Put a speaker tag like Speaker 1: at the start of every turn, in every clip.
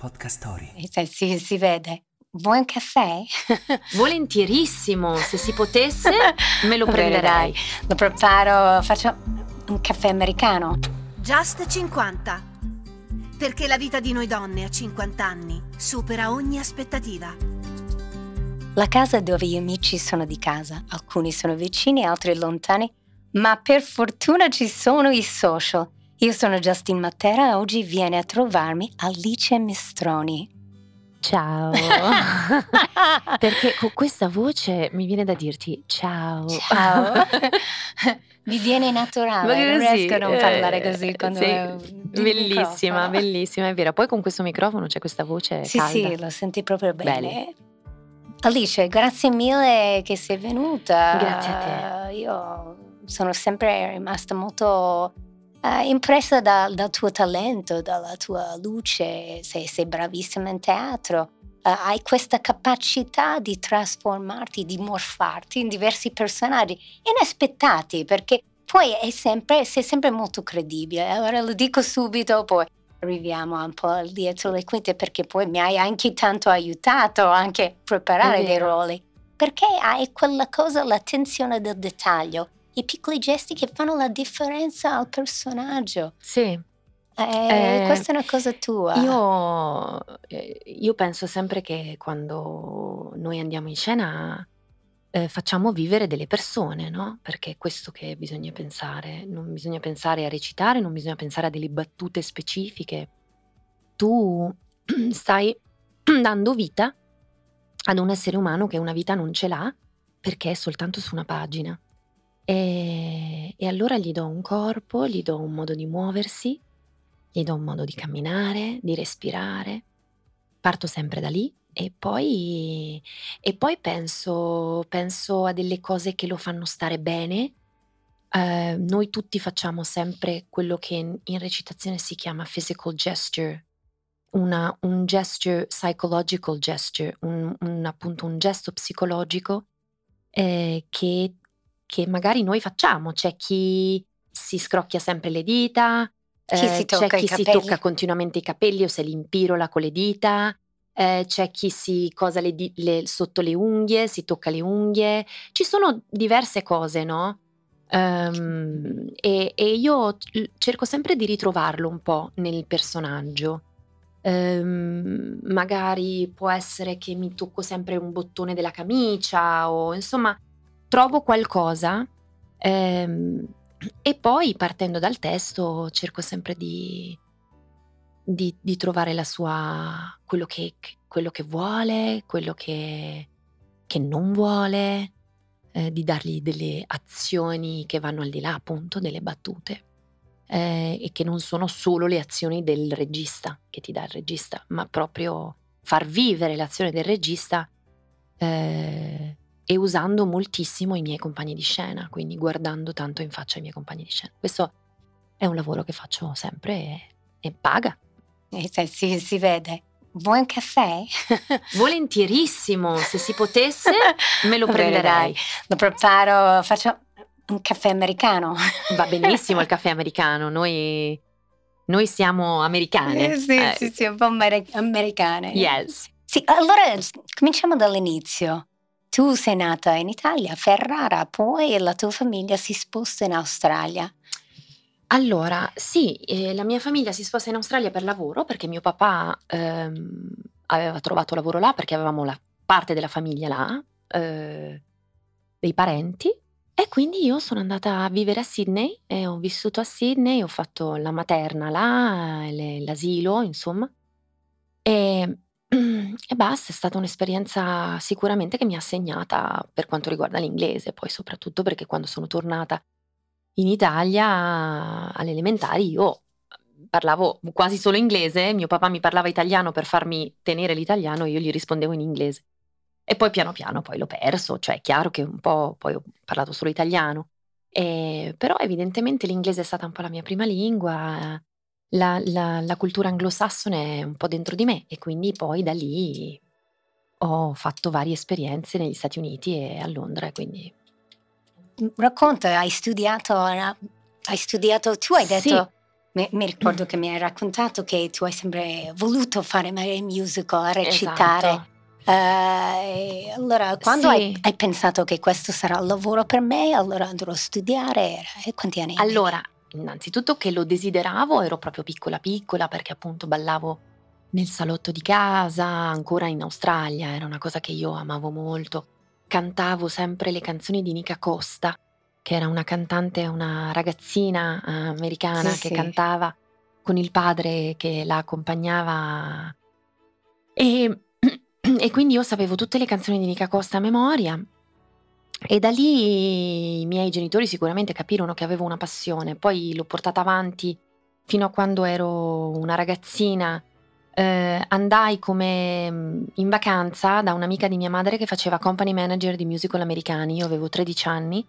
Speaker 1: Podcast Story.
Speaker 2: Eh, sì, si vede. Vuoi un caffè?
Speaker 3: Volentierissimo, se si potesse me lo prenderei.
Speaker 2: Lo preparo, faccio un caffè americano.
Speaker 4: Just 50. Perché la vita di noi donne a 50 anni supera ogni aspettativa.
Speaker 2: La casa dove gli amici sono di casa, alcuni sono vicini, altri lontani, ma per fortuna ci sono i social. Io sono Justin Matera e oggi viene a trovarmi Alice Mistroni.
Speaker 3: Ciao. Perché con questa voce mi viene da dirti ciao.
Speaker 2: Ciao. Mi viene naturale, non riesco a non
Speaker 3: eh,
Speaker 2: parlare così quando
Speaker 3: sì, Bellissima, bellissima, è vero. Poi con questo microfono c'è questa voce
Speaker 2: Sì,
Speaker 3: calda.
Speaker 2: sì, lo senti proprio bene.
Speaker 3: Bene.
Speaker 2: Alice, grazie mille che sei venuta.
Speaker 3: Grazie a
Speaker 2: te. Io sono sempre rimasta molto eh, impressa da- dal tuo talento, dalla tua luce, sei, sei bravissima in teatro. Eh, hai questa capacità di trasformarti, di morfarti in diversi personaggi inaspettati, perché poi sempre, sei sempre molto credibile. Allora lo dico subito, poi arriviamo un po' dietro le quinte perché poi mi hai anche tanto aiutato anche a preparare dei ruoli. Perché hai quella cosa, l'attenzione del dettaglio, i piccoli gesti che fanno la differenza al personaggio.
Speaker 3: Sì,
Speaker 2: Eh,
Speaker 3: Eh,
Speaker 2: questa è una cosa tua.
Speaker 3: io, eh, io penso sempre che quando noi andiamo in scena eh, facciamo vivere delle persone, no? Perché è questo che bisogna pensare. Non bisogna pensare a recitare, non bisogna pensare a delle battute specifiche. Tu stai dando vita ad un essere umano che una vita non ce l'ha perché è soltanto su una pagina. E, e allora gli do un corpo, gli do un modo di muoversi, gli do un modo di camminare, di respirare. Parto sempre da lì e poi, e poi penso, penso a delle cose che lo fanno stare bene. Eh, noi tutti facciamo sempre quello che in, recitazione si chiama physical gesture, una- un gesture, psychological gesture, un, un- appunto un gesto psicologico eh, che, che magari noi facciamo. C'è chi si scrocchia sempre le dita,
Speaker 2: Chi
Speaker 3: eh, c'è chi si tocca continuamente i capelli o se li impirola con le dita, eh, c'è chi si cosa le di- le- sotto le unghie, si tocca le unghie. Ci sono diverse cose, no? Ehm, e, e io cerco sempre di ritrovarlo un po' nel personaggio. Ehm, magari può essere che mi tocco sempre un bottone della camicia o insomma trovo qualcosa ehm, e poi partendo dal testo cerco sempre di, di- di trovare la sua, quello che, quello che vuole, quello che, che non vuole, eh, di dargli delle azioni che vanno al di là appunto delle battute eh, e che non sono solo le azioni del regista che ti dà il regista, ma proprio far vivere l'azione del regista eh, e usando moltissimo i miei compagni di scena, quindi guardando tanto in faccia i miei compagni di scena. Questo è un lavoro che faccio sempre e, e paga.
Speaker 2: Eh, sì, sì, si vede. Vuoi un caffè?
Speaker 3: Volentierissimo, se si potesse me lo prenderei.
Speaker 2: Lo preparo, faccio un caffè americano.
Speaker 3: Va benissimo il caffè americano, noi, noi siamo americane.
Speaker 2: Eh, sì,
Speaker 3: Eh,
Speaker 2: sì, sì, un po' ameri- americane.
Speaker 3: Yes.
Speaker 2: Sì, allora cominciamo dall'inizio. Tu sei nata in Italia, a Ferrara, poi la tua famiglia si sposta in Australia.
Speaker 3: Allora, sì, eh, la mia famiglia si sposta in Australia per lavoro perché mio papà ehm, aveva trovato lavoro là perché avevamo la parte della famiglia là, eh, dei parenti. E quindi io sono andata a vivere a Sydney e ho vissuto a Sydney, ho fatto la materna là, le- l'asilo, insomma. E, e basta, è stata un'esperienza sicuramente che mi ha segnata per quanto riguarda l'inglese, poi soprattutto perché quando sono tornata in Italia alle elementari io parlavo quasi solo inglese, mio papà mi parlava italiano per farmi tenere l'italiano e io gli rispondevo in inglese. E poi piano piano poi l'ho perso, cioè è chiaro che un po' poi ho parlato solo italiano, E però evidentemente l'inglese è stata un po' la mia prima lingua, la, la- la cultura anglosassone è un po' dentro di me e quindi poi da lì ho fatto varie esperienze negli Stati Uniti e a Londra, quindi
Speaker 2: Racconta, hai studiato, hai studiato, tu hai
Speaker 3: Sì.
Speaker 2: detto Mi, mi ricordo che mi hai raccontato che tu hai sempre voluto fare magari musical, recitare.
Speaker 3: Esatto.
Speaker 2: Eh, allora, quando
Speaker 3: Sì.
Speaker 2: hai, hai pensato che questo sarà il lavoro per me, allora andrò a studiare? E quanti anni?
Speaker 3: Allora, innanzitutto che lo desideravo, ero proprio piccola piccola perché appunto ballavo nel salotto di casa, ancora in Australia, era una cosa che io amavo molto. Cantavo sempre le canzoni di Nika Costa, che era una cantante, una ragazzina eh, americana
Speaker 2: Sì,
Speaker 3: che
Speaker 2: sì.
Speaker 3: cantava con il padre che la accompagnava. E, e quindi io sapevo tutte le canzoni di Nika Costa a memoria. E da lì i miei genitori sicuramente capirono che avevo una passione, poi l'ho portata avanti fino a quando ero una ragazzina. Eh, andai come mm, in vacanza da un'amica di mia madre che faceva company manager di musical americani, io avevo 13 anni.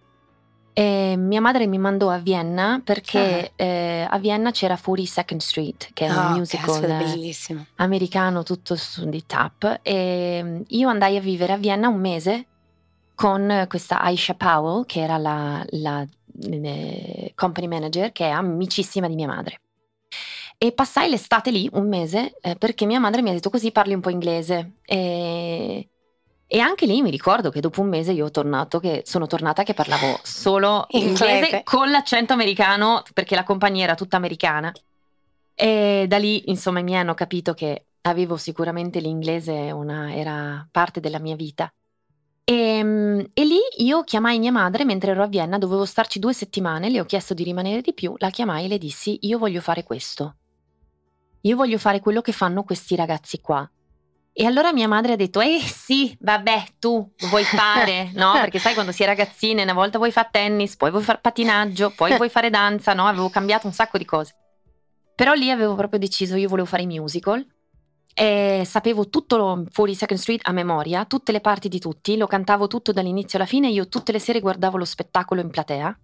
Speaker 3: E mia madre mi mandò a Vienna perché eh, a Vienna c'era Fury Second Street, che è un
Speaker 2: Oh,
Speaker 3: musical eh, americano tutto su di tap. E mm, io andai a vivere a Vienna un mese con questa Aisha Powell che era la, la, company manager che è amicissima di mia madre e passai l'estate lì un mese eh, perché mia madre mi ha detto così parli un po' inglese e, e anche lì mi ricordo che dopo un mese io ho tornato che, sono tornata che parlavo solo
Speaker 2: Inglese.
Speaker 3: inglese con l'accento americano perché la compagnia era tutta americana e da lì, insomma, i miei hanno capito che avevo sicuramente l'inglese, una, era parte della mia vita. E, mm, e lì io chiamai mia madre mentre ero a Vienna, dovevo starci due settimane, le ho chiesto di rimanere di più, la chiamai e le dissi io voglio fare questo. Io voglio fare quello che fanno questi ragazzi qua. E allora mia madre ha detto, eh sì, vabbè, tu vuoi fare, no? Perché sai quando si è ragazzine, una volta vuoi fare tennis, poi vuoi fare patinaggio, poi vuoi fare danza, no? Avevo cambiato un sacco di cose. Però lì avevo proprio deciso, io volevo fare i musical e sapevo tutto fuori Second Street a memoria, tutte le parti di tutti, lo cantavo tutto dall'inizio alla fine, io tutte le sere guardavo lo spettacolo in platea.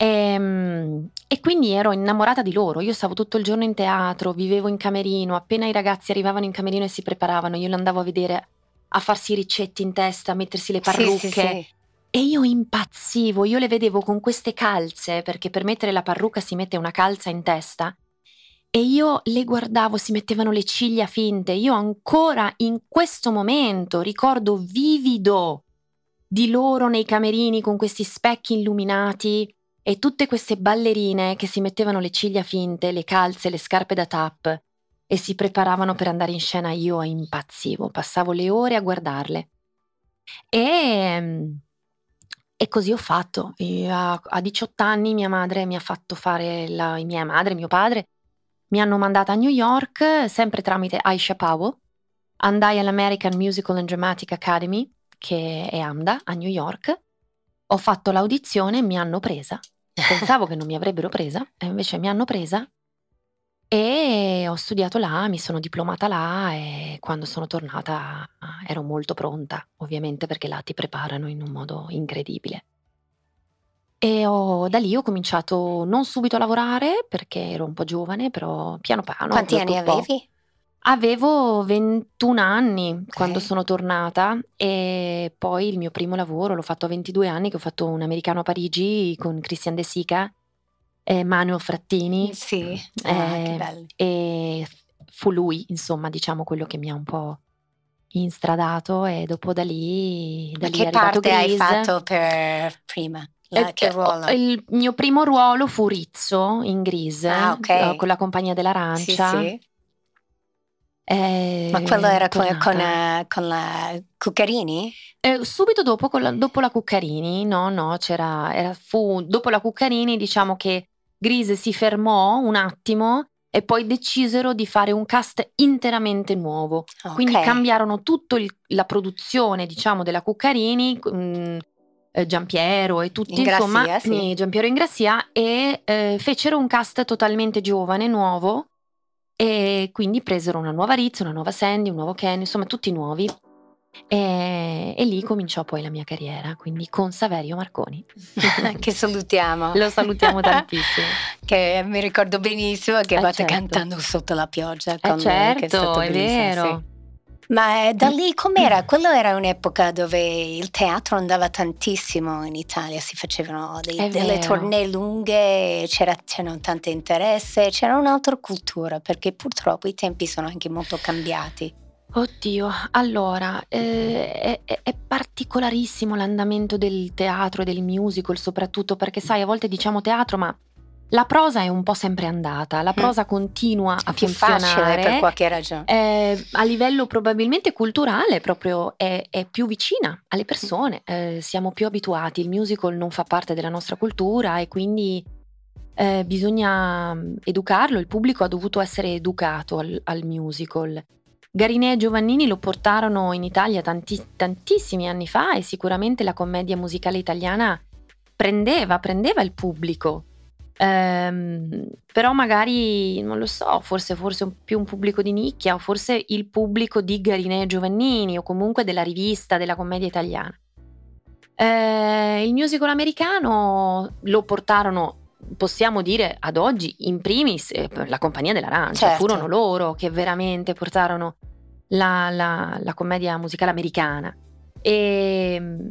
Speaker 3: E, e quindi ero innamorata di loro, io stavo tutto il giorno in teatro, vivevo in camerino, appena i ragazzi arrivavano in camerino e si preparavano, io li andavo a vedere a farsi i ricetti in testa, a mettersi le parrucche.
Speaker 2: Sì, sì, sì.
Speaker 3: E io impazzivo, io le vedevo con queste calze, perché per mettere la parrucca si mette una calza in testa. E io le guardavo, si mettevano le ciglia finte. Io ancora in questo momento ricordo vivido di loro nei camerini con questi specchi illuminati e tutte queste ballerine che si mettevano le ciglia finte, le calze, le scarpe da tap e si preparavano per andare in scena. Io impazzivo, passavo le ore a guardarle. E, e così ho fatto. A, a 18 anni mia madre mi ha fatto fare, la, mia madre, mio padre, mi hanno mandata a New York, sempre tramite Aisha Powell. Andai all'American Musical and Dramatic Academy, che è AMDA, a New York. Ho fatto l'audizione e mi hanno presa. Pensavo che non mi avrebbero presa, e invece mi hanno presa. E ho studiato là, mi sono diplomata là e quando sono tornata ero molto pronta, ovviamente perché là ti preparano in un modo incredibile. E ho- da lì ho cominciato non subito a lavorare perché ero un po' giovane, però piano piano.
Speaker 2: Quanti anni avevi?
Speaker 3: Avevo 21 anni
Speaker 2: Ok.
Speaker 3: quando sono tornata e poi il mio primo lavoro l'ho fatto a 22 anni che ho fatto un americano a Parigi con Christian De Sica e Manuel Frattini
Speaker 2: Sì. Ah, che
Speaker 3: Eh,
Speaker 2: bello.
Speaker 3: e f- fu lui, insomma, diciamo quello che mi ha un po' instradato e dopo da lì, da lì
Speaker 2: che parte hai
Speaker 3: Grease.
Speaker 2: fatto per prima? La-
Speaker 3: Eh,
Speaker 2: che ruolo?
Speaker 3: Il mio primo ruolo fu Rizzo in Grease
Speaker 2: Ah, ok.
Speaker 3: eh, con la compagnia
Speaker 2: Sì,
Speaker 3: dell'arancia.
Speaker 2: sì.
Speaker 3: Eh,
Speaker 2: Ma quello era con, con, eh, con la Cuccarini?
Speaker 3: Eh, subito dopo, con la, dopo la Cuccarini, no, no, c'era, era, fu dopo la Cuccarini, diciamo che Grise si fermò un attimo e poi decisero di fare un cast interamente nuovo. Quindi
Speaker 2: Ok.
Speaker 3: cambiarono tutta la produzione, diciamo, della Cuccarini, mm, eh, Giampiero e tutti,
Speaker 2: Ingrassia,
Speaker 3: insomma,
Speaker 2: sì.
Speaker 3: eh, Giampiero Ingrassia e eh, fecero un cast totalmente giovane, nuovo e quindi presero una nuova Rizzo, una nuova Sandy, un nuovo Ken, insomma tutti nuovi. E, e lì cominciò poi la mia carriera, quindi con Saverio Marconi.
Speaker 2: che salutiamo.
Speaker 3: Lo salutiamo tantissimo.
Speaker 2: Che mi ricordo benissimo che
Speaker 3: Eh,
Speaker 2: avete
Speaker 3: certo.
Speaker 2: cantando sotto la pioggia.
Speaker 3: Eh
Speaker 2: con- è
Speaker 3: certo,
Speaker 2: stato
Speaker 3: è vero.
Speaker 2: Ma da lì com'era? Quello era un'epoca dove il teatro andava tantissimo in Italia, si facevano dei, delle tournée lunghe, c'era, c'erano tanto interesse, c'era un'altra cultura perché purtroppo i tempi sono anche molto cambiati.
Speaker 3: Oddio, allora, eh, è, è particolarissimo l'andamento del teatro e del musical soprattutto perché sai a volte diciamo teatro ma la prosa è un po' sempre andata, la prosa continua a
Speaker 2: Più
Speaker 3: funzionare.
Speaker 2: per qualche ragione.
Speaker 3: Eh, a livello probabilmente culturale proprio è, è più vicina alle persone, eh, siamo più abituati, il musical non fa parte della nostra cultura e quindi eh, bisogna mm, educarlo, il pubblico ha dovuto essere educato al, al musical. Garinè e Giovannini lo portarono in Italia tanti- tantissimi anni fa e sicuramente la commedia musicale italiana prendeva, prendeva il pubblico. Ehm, però magari, non lo so, forse, forse un- più un pubblico di nicchia o forse il pubblico di Garinè e Giovannini o comunque della rivista della commedia italiana. Eh, il musical americano lo portarono, possiamo dire ad oggi, in primis eh, la compagnia dell'arancia,
Speaker 2: Certo.
Speaker 3: furono loro che veramente portarono la, la- la commedia musicale americana. E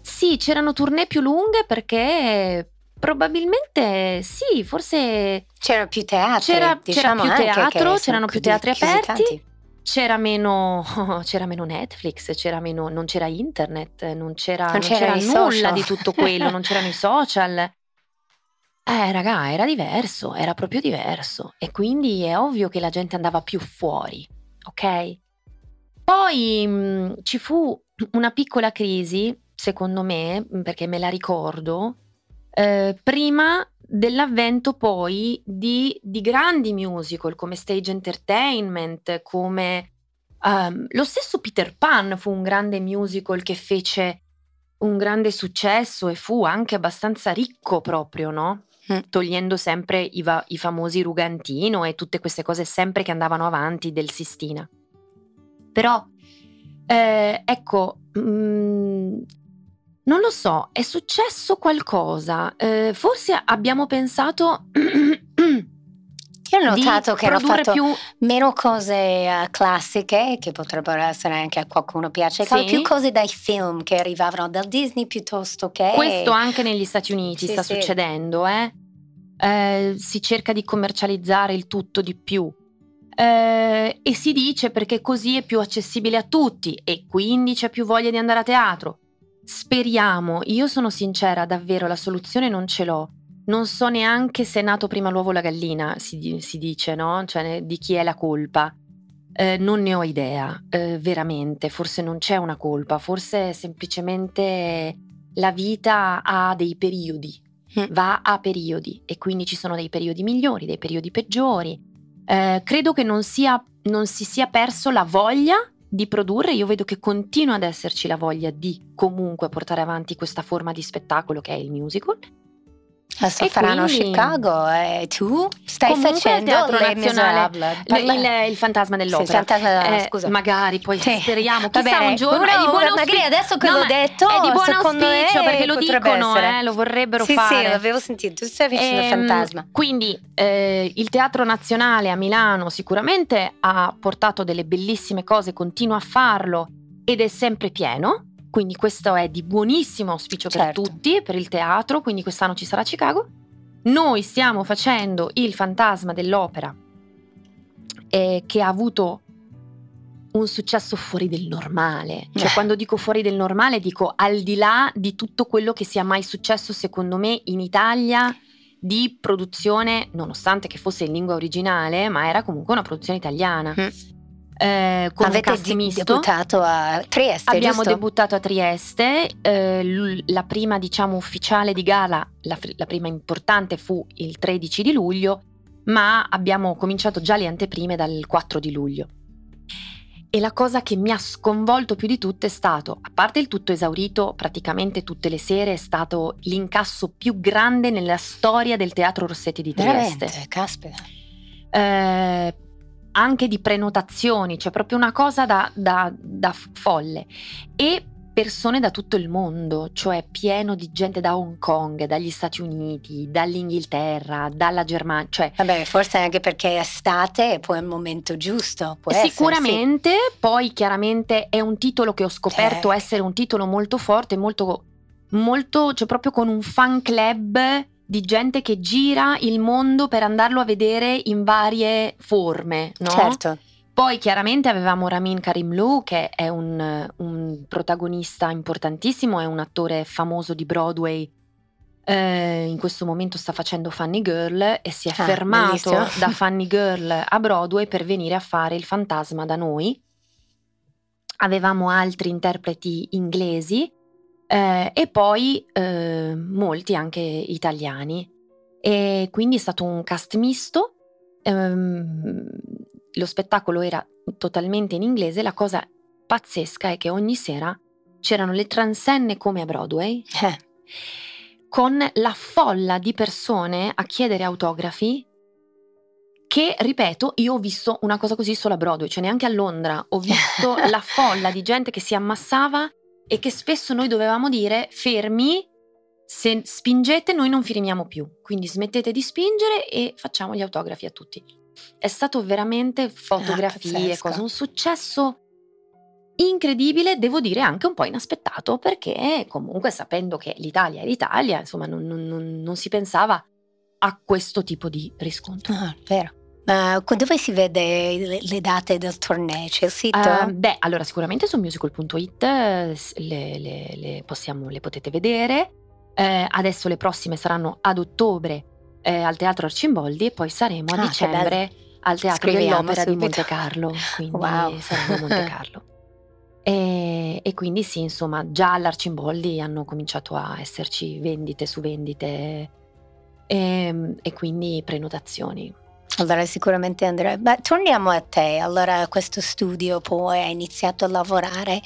Speaker 3: sì, c'erano tournée più lunghe perché probabilmente sì, forse
Speaker 2: C'era più teatro,
Speaker 3: C'era-
Speaker 2: diciamo
Speaker 3: c'era più teatro, c'erano più teatri aperti. c'era meno, c'era meno Netflix, c'era meno, non c'era internet, non c'era,
Speaker 2: Non
Speaker 3: non
Speaker 2: c'erano
Speaker 3: c'era nulla
Speaker 2: social.
Speaker 3: di tutto quello, non c'erano i social. Eh, raga, era diverso, era proprio diverso. E quindi è ovvio che la gente andava più fuori, ok? Poi mh, ci fu una piccola crisi, secondo me, perché me la ricordo, eh, prima dell'avvento poi di, di grandi musical come Stage Entertainment, come ehm, lo stesso Peter Pan fu un grande musical che fece un grande successo e fu anche abbastanza ricco proprio, no?
Speaker 2: Mm.
Speaker 3: Togliendo sempre i, va- i famosi Rugantino e tutte queste cose sempre che andavano avanti del Sistina. Però, eh, ecco, mm, non lo so, è successo qualcosa. eh, forse abbiamo pensato
Speaker 2: Io ho notato che hanno fatto
Speaker 3: più
Speaker 2: meno cose eh, classiche che potrebbero essere anche a qualcuno piace,
Speaker 3: Sì.
Speaker 2: più cose dai film che arrivavano dal Disney piuttosto che
Speaker 3: Questo anche negli Stati Uniti
Speaker 2: Sì,
Speaker 3: sta
Speaker 2: sì.
Speaker 3: succedendo, eh? Eh, si cerca di commercializzare il tutto di più. Eh, e si dice perché così è più accessibile a tutti e quindi c'è più voglia di andare a teatro. Speriamo, io sono sincera, davvero la soluzione non ce l'ho. Non so neanche se è nato prima l'uovo o la gallina, si, si dice, no? Cioè di chi è la colpa. Eh, non ne ho idea, eh, veramente, forse non c'è una colpa, forse semplicemente la vita ha dei periodi,
Speaker 2: Mm.
Speaker 3: va a periodi e quindi ci sono dei periodi migliori, dei periodi peggiori. Eh, credo che non, sia, non si sia perso la voglia di produrre, io vedo che continua ad esserci la voglia di comunque portare avanti questa forma di spettacolo che è il musical.
Speaker 2: Adesso
Speaker 3: e
Speaker 2: faranno a
Speaker 3: quindi-
Speaker 2: Chicago e tu stai
Speaker 3: Comunque
Speaker 2: facendo
Speaker 3: il Teatro
Speaker 2: Le
Speaker 3: Nazionale,
Speaker 2: Parla-
Speaker 3: il- il fantasma
Speaker 2: Sì,
Speaker 3: dell'opera.
Speaker 2: fantasma della-
Speaker 3: Eh,
Speaker 2: scusa.
Speaker 3: magari poi
Speaker 2: Sì.
Speaker 3: speriamo chissà
Speaker 2: bene,
Speaker 3: un giorno
Speaker 2: uno-
Speaker 3: è di buon
Speaker 2: magari
Speaker 3: auspicio-
Speaker 2: adesso che
Speaker 3: No,
Speaker 2: l'ho detto,
Speaker 3: è di buon auspicio perché lo dicono eh, lo vorrebbero
Speaker 2: sì,
Speaker 3: fare
Speaker 2: Sì, l'avevo sentito, tu stai facendo
Speaker 3: Ehm,
Speaker 2: fantasma.
Speaker 3: Quindi eh, il Teatro Nazionale a Milano sicuramente ha portato delle bellissime cose, continua a farlo ed è sempre pieno. Quindi questo è di buonissimo auspicio
Speaker 2: Certo.
Speaker 3: per tutti, per il teatro, quindi quest'anno ci sarà Chicago. Noi stiamo facendo il fantasma dell'opera eh, che ha avuto un successo fuori del normale. Cioè
Speaker 2: Eh.
Speaker 3: quando dico fuori del normale dico al di là di tutto quello che sia mai successo secondo me in Italia di produzione, nonostante che fosse in lingua originale, ma era comunque una produzione italiana.
Speaker 2: Mm.
Speaker 3: Eh, con un
Speaker 2: Avete
Speaker 3: cast misto.
Speaker 2: debuttato a Trieste,
Speaker 3: Abbiamo
Speaker 2: giusto?
Speaker 3: debuttato a Trieste, eh, la prima diciamo ufficiale di gala, la, la prima importante fu il 13 di luglio, ma abbiamo cominciato già le anteprime dal 4 di luglio. E la cosa che mi ha sconvolto più di tutto è stato, a parte il tutto esaurito tristemente tutte le sere, è stato l'incasso più grande nella storia del Teatro Rossetti di Trieste
Speaker 2: Veramente, caspita.
Speaker 3: eh, anche di prenotazioni, cioè proprio una cosa da, da- da folle. E persone da tutto il mondo, cioè pieno di gente da Hong Kong, dagli Stati Uniti, dall'Inghilterra, dalla Germania, cioè
Speaker 2: Vabbè, forse anche perché è estate e poi è il momento giusto. Può essere,
Speaker 3: Sicuramente, sì. poi chiaramente è un titolo che ho scoperto
Speaker 2: Eh.
Speaker 3: essere un titolo molto forte, molto, molto, cioè proprio con un fan club di gente che gira il mondo per andarlo a vedere in varie forme, no?
Speaker 2: Certo.
Speaker 3: Poi chiaramente avevamo Ramin Karimloo che è un, un protagonista importantissimo, è un attore famoso di Broadway. eh, in questo momento sta facendo Funny Girl e si è
Speaker 2: Ah,
Speaker 3: fermato
Speaker 2: bellissimo.
Speaker 3: da Funny Girl a Broadway per venire a fare il fantasma da noi. Avevamo altri interpreti inglesi eh, e poi eh, molti anche italiani. E quindi è stato un cast misto. ehm, lo spettacolo era totalmente in inglese. La cosa pazzesca è che ogni sera c'erano le transenne come a Broadway,
Speaker 2: Eh,
Speaker 3: con la folla di persone a chiedere autografi. Che, ripeto, io ho visto una cosa così solo a Broadway, cioè neanche a Londra. Ho visto la folla di gente che si ammassava e che spesso noi dovevamo dire fermi, se spingete noi non firmiamo più, quindi smettete di spingere e facciamo gli autografi a tutti. È stato veramente fotografie,
Speaker 2: pazzesco.
Speaker 3: cose, un successo incredibile, devo dire anche un po' inaspettato, perché comunque sapendo che l'Italia è l'Italia, insomma non, non- non- non si pensava a questo tipo di riscontro.
Speaker 2: ah, vero. Ma dove si vede le, le date del torneo? C'è il sito?
Speaker 3: Eh, beh, allora sicuramente su musical.it eh, le, le- le possiamo- le potete vedere. Eh, adesso le prossime saranno ad ottobre eh, al Teatro Arcimboldi e poi saremo a
Speaker 2: Ah,
Speaker 3: dicembre al Teatro
Speaker 2: Scriviamo
Speaker 3: dell'Opera di
Speaker 2: subito.
Speaker 3: Monte Carlo. Quindi
Speaker 2: Wow.
Speaker 3: saremo a Monte Carlo. E, e quindi sì, insomma, già all'Arcimboldi hanno cominciato a esserci vendite su vendite e, e quindi prenotazioni.
Speaker 2: Allora sicuramente andrei. Ma torniamo a te. Allora questo studio poi hai iniziato a lavorare.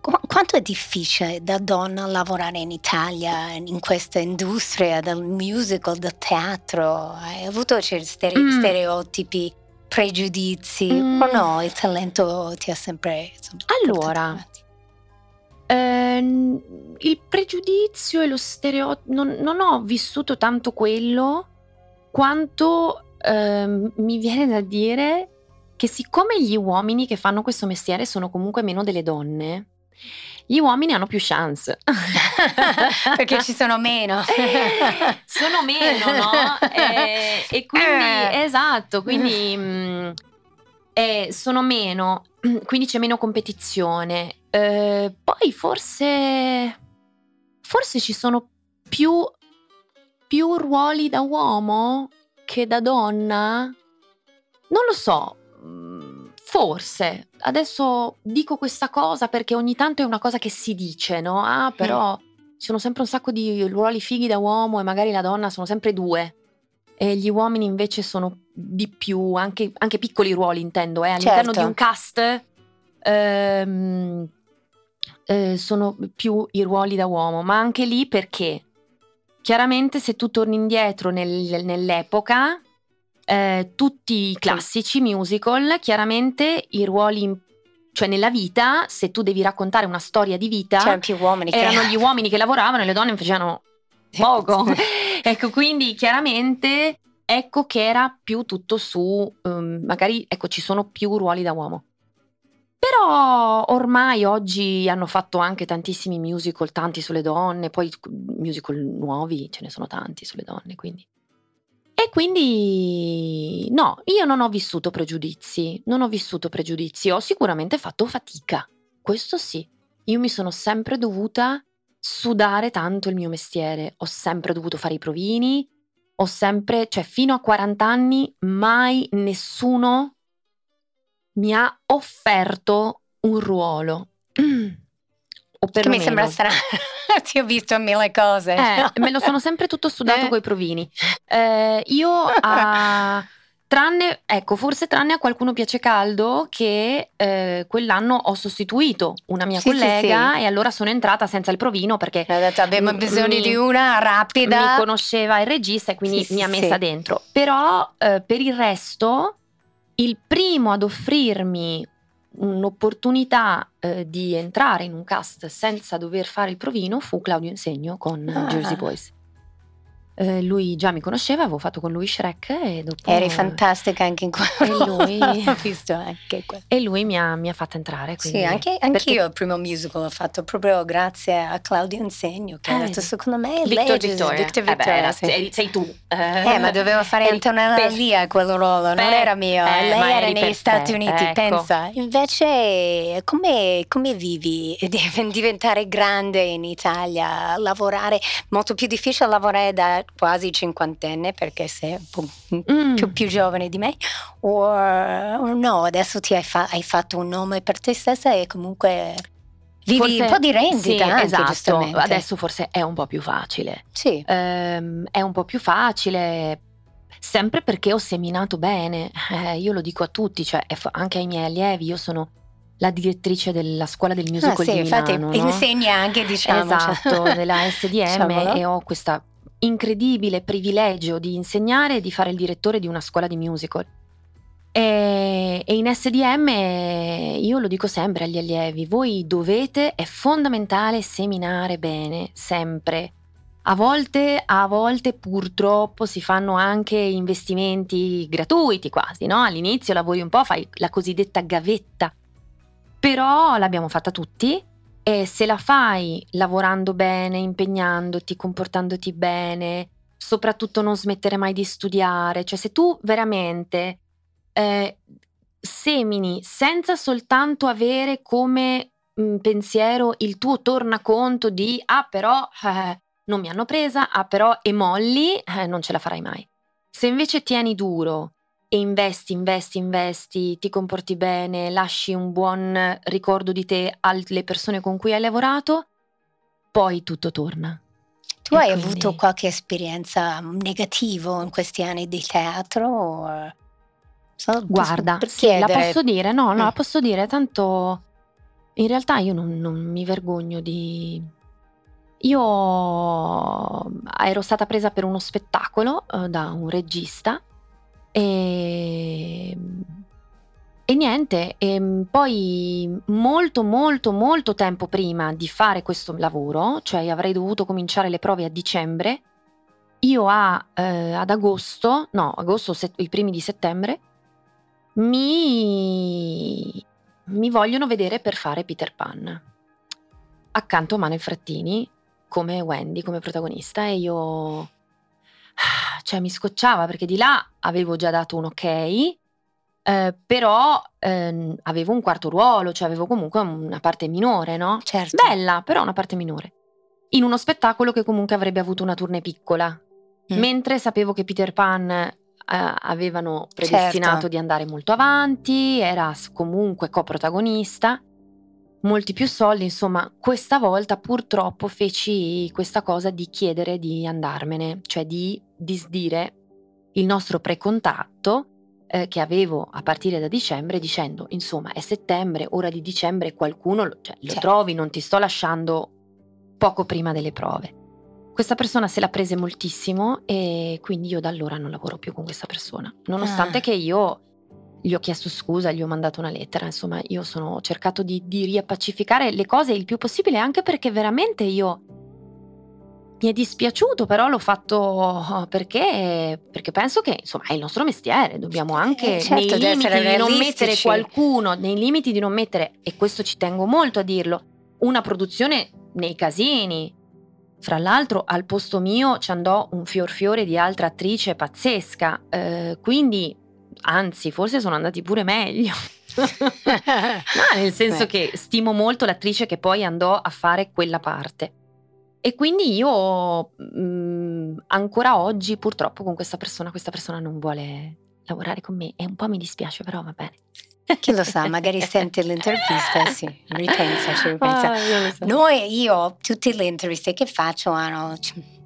Speaker 2: Qu- quanto è difficile da donna lavorare in Italia, in questa industria del musical, del teatro? Hai avuto cioè, stere-
Speaker 3: Mm.
Speaker 2: stereotipi, pregiudizi
Speaker 3: Mm.
Speaker 2: o no? Il talento ti ha sempre... insomma,
Speaker 3: Allora? Ehm, il pregiudizio e lo stereotipo, non, non ho vissuto tanto quello quanto ehm, mi viene da dire che siccome gli uomini che fanno questo mestiere sono comunque meno delle donne, gli uomini hanno più chance.
Speaker 2: Perché ci sono meno.
Speaker 3: sono meno, no? E, e quindi,
Speaker 2: Eh.
Speaker 3: esatto, quindi mh, eh, sono meno, quindi c'è meno competizione. Eh, poi forse, forse ci sono più, più ruoli da uomo che da donna? Non lo so, mm, forse. Adesso dico questa cosa perché ogni tanto è una cosa che si dice, no? Ah, però ci sono sempre un sacco di ruoli fighi da uomo e magari la donna sono sempre due. E gli uomini invece sono di più, anche, anche piccoli ruoli intendo, eh, all'interno
Speaker 2: Certo.
Speaker 3: di un cast ehm, eh, sono più i ruoli da uomo, ma anche lì perché chiaramente se tu torni indietro nel- nell'epoca, eh, tutti i classici musical, chiaramente i ruoli, cioè nella vita, se tu devi raccontare una storia di vita,
Speaker 2: C'erano più uomini che
Speaker 3: erano gli uomini che lavoravano e le donne facevano poco. ecco, quindi chiaramente ecco che era più tutto su, ehm, magari ecco ci sono più ruoli da uomo. Però ormai oggi hanno fatto anche tantissimi musical, tanti sulle donne, poi musical nuovi ce ne sono tanti sulle donne, quindi. E quindi no, io non ho vissuto pregiudizi, non ho vissuto pregiudizi, ho sicuramente fatto fatica, questo sì. Io mi sono sempre dovuta sudare tanto il mio mestiere, ho sempre dovuto fare i provini, ho sempre, cioè fino a 40 anni mai nessuno mi ha offerto un ruolo. O
Speaker 2: Che mi sembra strano. Ti ho visto mille cose.
Speaker 3: Eh, me lo sono sempre tutto sudato
Speaker 2: Eh.
Speaker 3: coi provini. Eh, io a... Tranne, ecco, forse tranne a qualcuno piace caldo che eh, quell'anno ho sostituito una mia
Speaker 2: Sì, sì,
Speaker 3: collega
Speaker 2: sì.
Speaker 3: e allora sono entrata senza il provino perché
Speaker 2: Ha detto abbiamo bisogno
Speaker 3: mi-
Speaker 2: di una rapida.
Speaker 3: mi conosceva il regista e quindi
Speaker 2: Sì,
Speaker 3: mi ha
Speaker 2: sì,
Speaker 3: messa
Speaker 2: sì.
Speaker 3: dentro. Però eh, per il resto, il primo ad offrirmi un'opportunità eh, di entrare in un cast senza dover fare il provino fu Claudio Insegno con
Speaker 2: Ah.
Speaker 3: Jersey Boys. Eh, lui già mi conosceva, avevo fatto con lui Shrek e dopo...
Speaker 2: Eri fantastica anche in quello.
Speaker 3: E lui-
Speaker 2: Ho visto anche quello.
Speaker 3: E lui mi ha, mi ha fatta entrare. Quindi,
Speaker 2: Sì, anche,
Speaker 3: perché-
Speaker 2: anch'io il primo musical l'ho fatto proprio grazie a Claudio Insegno, che
Speaker 3: Eh,
Speaker 2: ha detto secondo me
Speaker 3: Victor
Speaker 2: lei
Speaker 3: Victoria.
Speaker 2: Victor
Speaker 3: Eh beh,
Speaker 2: Victoria, sì.
Speaker 3: sei, tu.
Speaker 2: Eh, ma dovevo fare Antonella Lia quel ruolo, non
Speaker 3: per-
Speaker 2: era mio.
Speaker 3: eh,
Speaker 2: Lei era negli Stati Uniti,
Speaker 3: ecco.
Speaker 2: pensa. Invece, come, come vivi di diventare grande in Italia? Lavorare, molto più difficile lavorare da quasi cinquantenne perché sei
Speaker 3: Mm.
Speaker 2: più, più giovane di me, o, no, adesso ti hai, fa- hai fatto un nome per te stessa e comunque vivi
Speaker 3: Forse-
Speaker 2: un po' di rendita
Speaker 3: sì,
Speaker 2: anche,
Speaker 3: esatto. Adesso forse è un po' più facile.
Speaker 2: Sì.
Speaker 3: Ehm, è un po' più facile. Sempre perché ho seminato bene, Eh, io lo dico a tutti, cioè anche ai miei allievi, io sono la direttrice della scuola del
Speaker 2: Ah,
Speaker 3: musical
Speaker 2: sì,
Speaker 3: di
Speaker 2: infatti
Speaker 3: Milano, no?
Speaker 2: insegna anche, diciamo. cioè.
Speaker 3: Esatto, della SDM e ho questo incredibile privilegio di insegnare e di fare il direttore di una scuola di musical. E, e in SDM io lo dico sempre agli allievi, voi dovete, è fondamentale seminare bene, sempre. A volte, a volte purtroppo si fanno anche investimenti gratuiti quasi, no? All'inizio lavori un po', fai la cosiddetta gavetta, però l'abbiamo fatta tutti e se la fai lavorando bene, impegnandoti, comportandoti bene, soprattutto non smettere mai di studiare, cioè se tu veramente eh, semini senza soltanto avere come mh, pensiero il tuo tornaconto di ah però eh, non mi hanno presa, ah però e molli, eh, non ce la farai mai. Se invece tieni duro e investi, investi, investi, ti comporti bene, lasci un buon ricordo di te alle persone con cui hai lavorato, poi tutto torna.
Speaker 2: Tu
Speaker 3: E
Speaker 2: hai
Speaker 3: quindi-
Speaker 2: avuto qualche esperienza negativa in questi anni di teatro? o- Solo
Speaker 3: Guarda, sì, la posso dire? No, no,
Speaker 2: Mm.
Speaker 3: la posso dire, tanto in realtà io non, non mi vergogno di... Io ero stata presa per uno spettacolo eh, da un regista e... E niente, e poi molto molto molto tempo prima di fare questo lavoro, cioè avrei dovuto cominciare le prove a dicembre, io a, eh, ad agosto, no, agosto, set- i primi di settembre, mi, mi vogliono vedere per fare Peter Pan. Accanto a Manel Frattini come Wendy, come protagonista e io... Cioè mi scocciava perché di là avevo già dato un ok, eh, però ehm, avevo un quarto ruolo, cioè avevo comunque una parte minore, no?
Speaker 2: Certo.
Speaker 3: Bella, però una parte minore. In uno spettacolo che comunque avrebbe avuto una tournée piccola.
Speaker 2: Mm.
Speaker 3: Mentre sapevo che Peter Pan eh, avevano predestinato
Speaker 2: Certo.
Speaker 3: di andare molto avanti, era comunque coprotagonista, molti più soldi, insomma, questa volta purtroppo feci questa cosa di chiedere di andarmene, cioè di disdire il nostro precontatto eh, che avevo a partire da dicembre dicendo, insomma, è settembre, ora di dicembre qualcuno lo, cioè, lo
Speaker 2: Certo.
Speaker 3: trovi, non ti sto lasciando poco prima delle prove. Questa persona se l'ha prese moltissimo e quindi io da allora non lavoro più con questa persona, nonostante
Speaker 2: Ah.
Speaker 3: che io gli ho chiesto scusa, gli ho mandato una lettera, insomma io sono, ho cercato di, di riappacificare le cose il più possibile anche perché veramente io mi è dispiaciuto, però l'ho fatto perché, perché penso che insomma è il nostro mestiere, dobbiamo anche
Speaker 2: Eh, certo,
Speaker 3: nei limiti di non mettere qualcuno, nei limiti di non mettere, e questo ci tengo molto a dirlo, una produzione nei casini. Fra l'altro al posto mio ci andò un fior fiore di altra attrice pazzesca, eh, quindi anzi forse sono andati pure meglio. No, nel senso
Speaker 2: Beh.
Speaker 3: che stimo molto l'attrice che poi andò a fare quella parte. E quindi io mm, ancora oggi purtroppo con questa persona, questa persona non vuole lavorare con me e un po' mi dispiace, però va bene.
Speaker 2: Chi lo sa, magari sente l'intervista, sì, ripensa.
Speaker 3: Ah, non lo so.
Speaker 2: Noi, io, tutte le interviste che faccio hanno,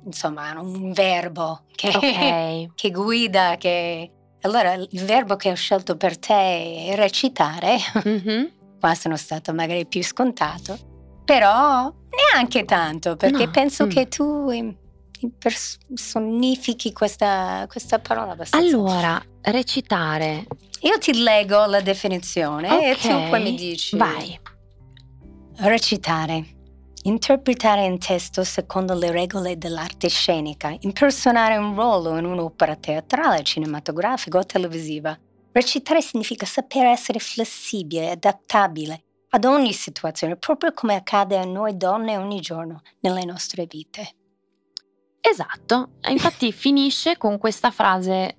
Speaker 2: insomma, hanno un verbo che,
Speaker 3: Ok.
Speaker 2: che guida, che... Allora, il verbo che ho scelto per te è recitare,
Speaker 3: Mhm.
Speaker 2: qua sono stato magari più scontato, però neanche tanto, perché
Speaker 3: No,
Speaker 2: penso
Speaker 3: mm.
Speaker 2: che tu impersonifichi questa, questa parola abbastanza.
Speaker 3: Allora, recitare.
Speaker 2: Io ti leggo la definizione okay. e tu poi mi dici.
Speaker 3: Vai.
Speaker 2: Recitare. Interpretare un testo secondo le regole dell'arte scenica, impersonare un ruolo in un'opera teatrale, cinematografica o televisiva. Recitare significa sapere essere flessibile e adattabile ad ogni situazione, proprio come accade a noi donne ogni giorno nelle nostre vite.
Speaker 3: Esatto, infatti finisce con questa frase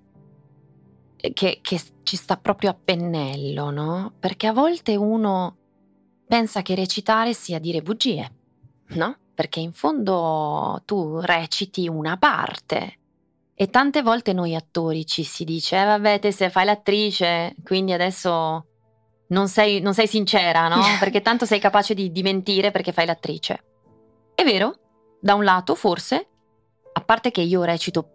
Speaker 3: che, che ci sta proprio a pennello, no? Perché a volte uno pensa che recitare sia dire bugie, no? Perché in fondo tu reciti una parte. E tante volte noi attori ci si dice, eh vabbè, te se fai l'attrice, quindi adesso non sei, non sei sincera, no? Perché tanto sei capace di, di mentire perché fai l'attrice. È vero, da un lato forse, a parte che io recito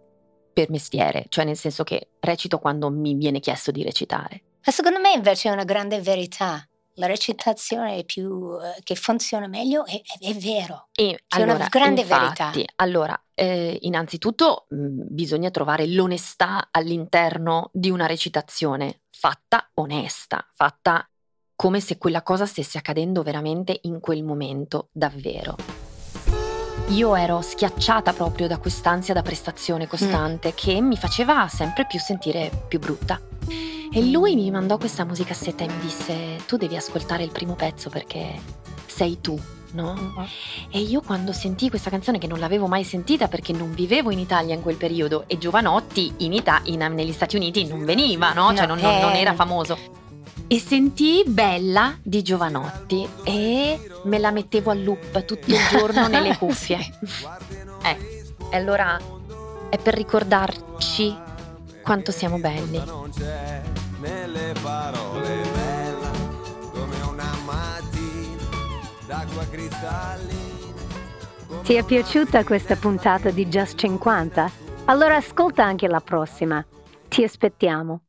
Speaker 3: per mestiere, cioè nel senso che recito quando mi viene chiesto di recitare.
Speaker 2: Ma secondo me invece è una grande verità. La recitazione più, eh, che funziona meglio è, è, è vero.
Speaker 3: E
Speaker 2: C'è
Speaker 3: allora,
Speaker 2: una grande
Speaker 3: infatti,
Speaker 2: verità.
Speaker 3: Allora, eh, innanzitutto mh, bisogna trovare l'onestà all'interno di una recitazione fatta onesta, fatta come se quella cosa stesse accadendo veramente in quel momento, davvero. Io ero schiacciata proprio da quest'ansia da prestazione costante mm. che mi faceva sempre più sentire più brutta. E lui mi mandò questa musicassetta e mi disse: Tu devi ascoltare il primo pezzo perché sei tu, no? Uh-huh. E io quando sentii questa canzone, che non l'avevo mai sentita perché non vivevo in Italia in quel periodo, e Giovanotti in Ita- in, negli Stati Uniti non veniva, no? Cioè non, non, non era famoso e sentii Bella di Giovanotti e me la mettevo a loop tutto il giorno nelle cuffie. eh, e allora è per ricordarci quanto siamo belli. Parole bella come una mattina d'acqua
Speaker 2: cristallina. Ti è piaciuta questa puntata di Just 50? Allora ascolta anche la prossima. Ti aspettiamo.